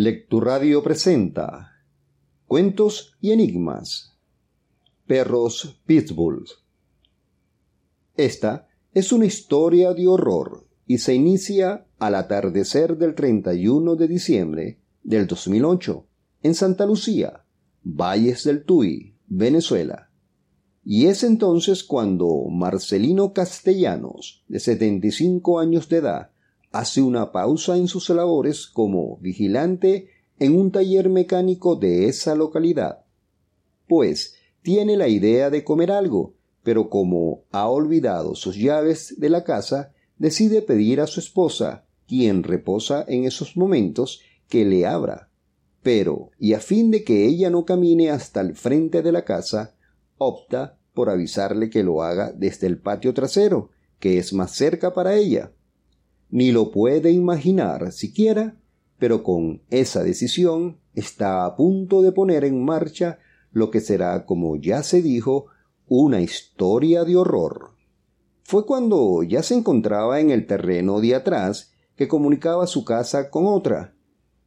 Lecturadio presenta Cuentos y Enigmas. Perros Pitbull. Esta es una historia de horror y se inicia al atardecer del 31 de diciembre del 2008 en Santa Lucía, Valles del Tuy, Venezuela. Y es entonces cuando Marcelino Castellanos, de 75 años de edad, hace una pausa en sus labores como vigilante en un taller mecánico de esa localidad. Pues tiene la idea de comer algo, pero como ha olvidado sus llaves de la casa, decide pedir a su esposa, quien reposa en esos momentos, que le abra. Pero, y a fin de que ella no camine hasta el frente de la casa, opta por avisarle que lo haga desde el patio trasero, que es más cerca para ella ni lo puede imaginar siquiera, pero con esa decisión está a punto de poner en marcha lo que será, como ya se dijo, una historia de horror. Fue cuando ya se encontraba en el terreno de atrás que comunicaba su casa con otra.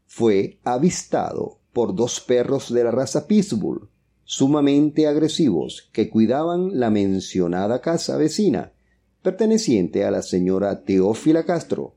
Fue avistado por dos perros de la raza Pitbull, sumamente agresivos, que cuidaban la mencionada casa vecina, perteneciente a la señora Teófila Castro.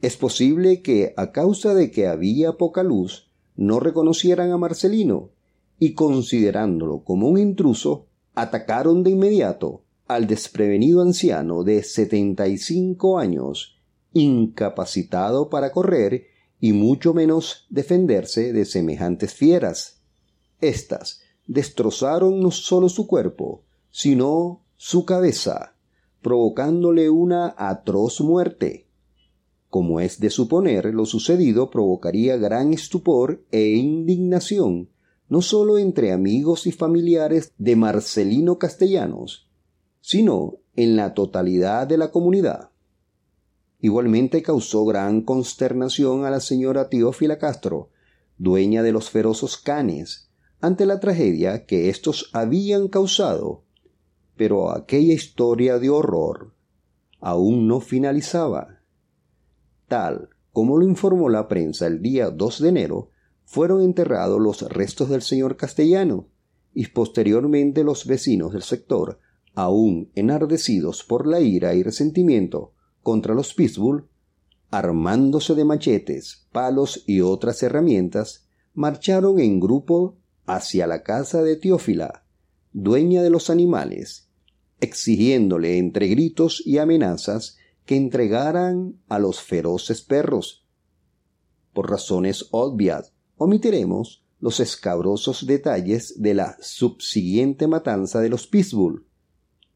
Es posible que, a causa de que había poca luz, no reconocieran a Marcelino y, considerándolo como un intruso, atacaron de inmediato al desprevenido anciano de setenta y cinco años, incapacitado para correr y mucho menos defenderse de semejantes fieras. Estas destrozaron no solo su cuerpo, sino su cabeza, provocándole una atroz muerte. Como es de suponer, lo sucedido provocaría gran estupor e indignación, no sólo entre amigos y familiares de Marcelino Castellanos, sino en la totalidad de la comunidad. Igualmente causó gran consternación a la señora Teófila Castro, dueña de los feroces canes, ante la tragedia que éstos habían causado pero aquella historia de horror aún no finalizaba. Tal como lo informó la prensa el día 2 de enero, fueron enterrados los restos del señor castellano y posteriormente los vecinos del sector, aún enardecidos por la ira y resentimiento contra los Pitbull, armándose de machetes, palos y otras herramientas, marcharon en grupo hacia la casa de Teófila, dueña de los animales, exigiéndole entre gritos y amenazas que entregaran a los feroces perros. Por razones obvias, omitiremos los escabrosos detalles de la subsiguiente matanza de los Pitbull,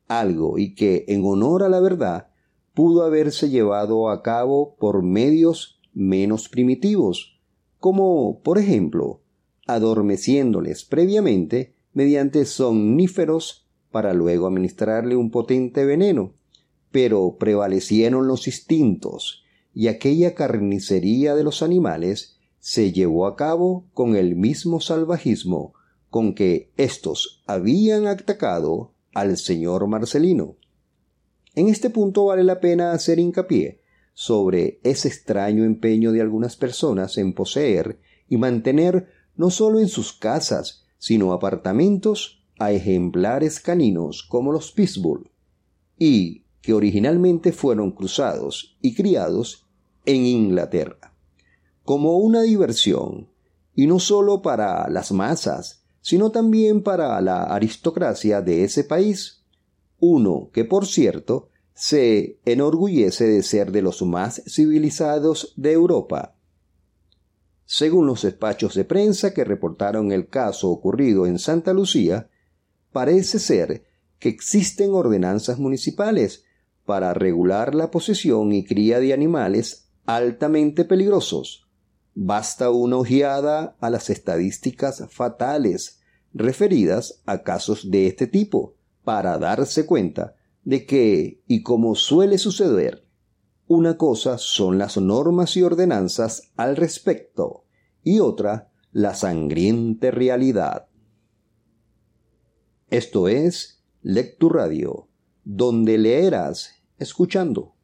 algo y que, en honor a la verdad, pudo haberse llevado a cabo por medios menos primitivos, como, por ejemplo, adormeciéndoles previamente mediante somníferos para luego administrarle un potente veneno, pero prevalecieron los instintos y aquella carnicería de los animales se llevó a cabo con el mismo salvajismo con que éstos habían atacado al señor Marcelino. En este punto vale la pena hacer hincapié sobre ese extraño empeño de algunas personas en poseer y mantener no solo en sus casas, sino apartamentos a ejemplares caninos como los Pitbull, y que originalmente fueron cruzados y criados en Inglaterra, como una diversión, y no sólo para las masas, sino también para la aristocracia de ese país, uno que, por cierto, se enorgullece de ser de los más civilizados de Europa. Según los despachos de prensa que reportaron el caso ocurrido en Santa Lucía, parece ser que existen ordenanzas municipales para regular la posesión y cría de animales altamente peligrosos. Basta una ojeada a las estadísticas fatales referidas a casos de este tipo para darse cuenta de que, y como suele suceder, una cosa son las normas y ordenanzas al respecto y otra la sangrienta realidad. Esto es Lectura Radio, donde leerás escuchando.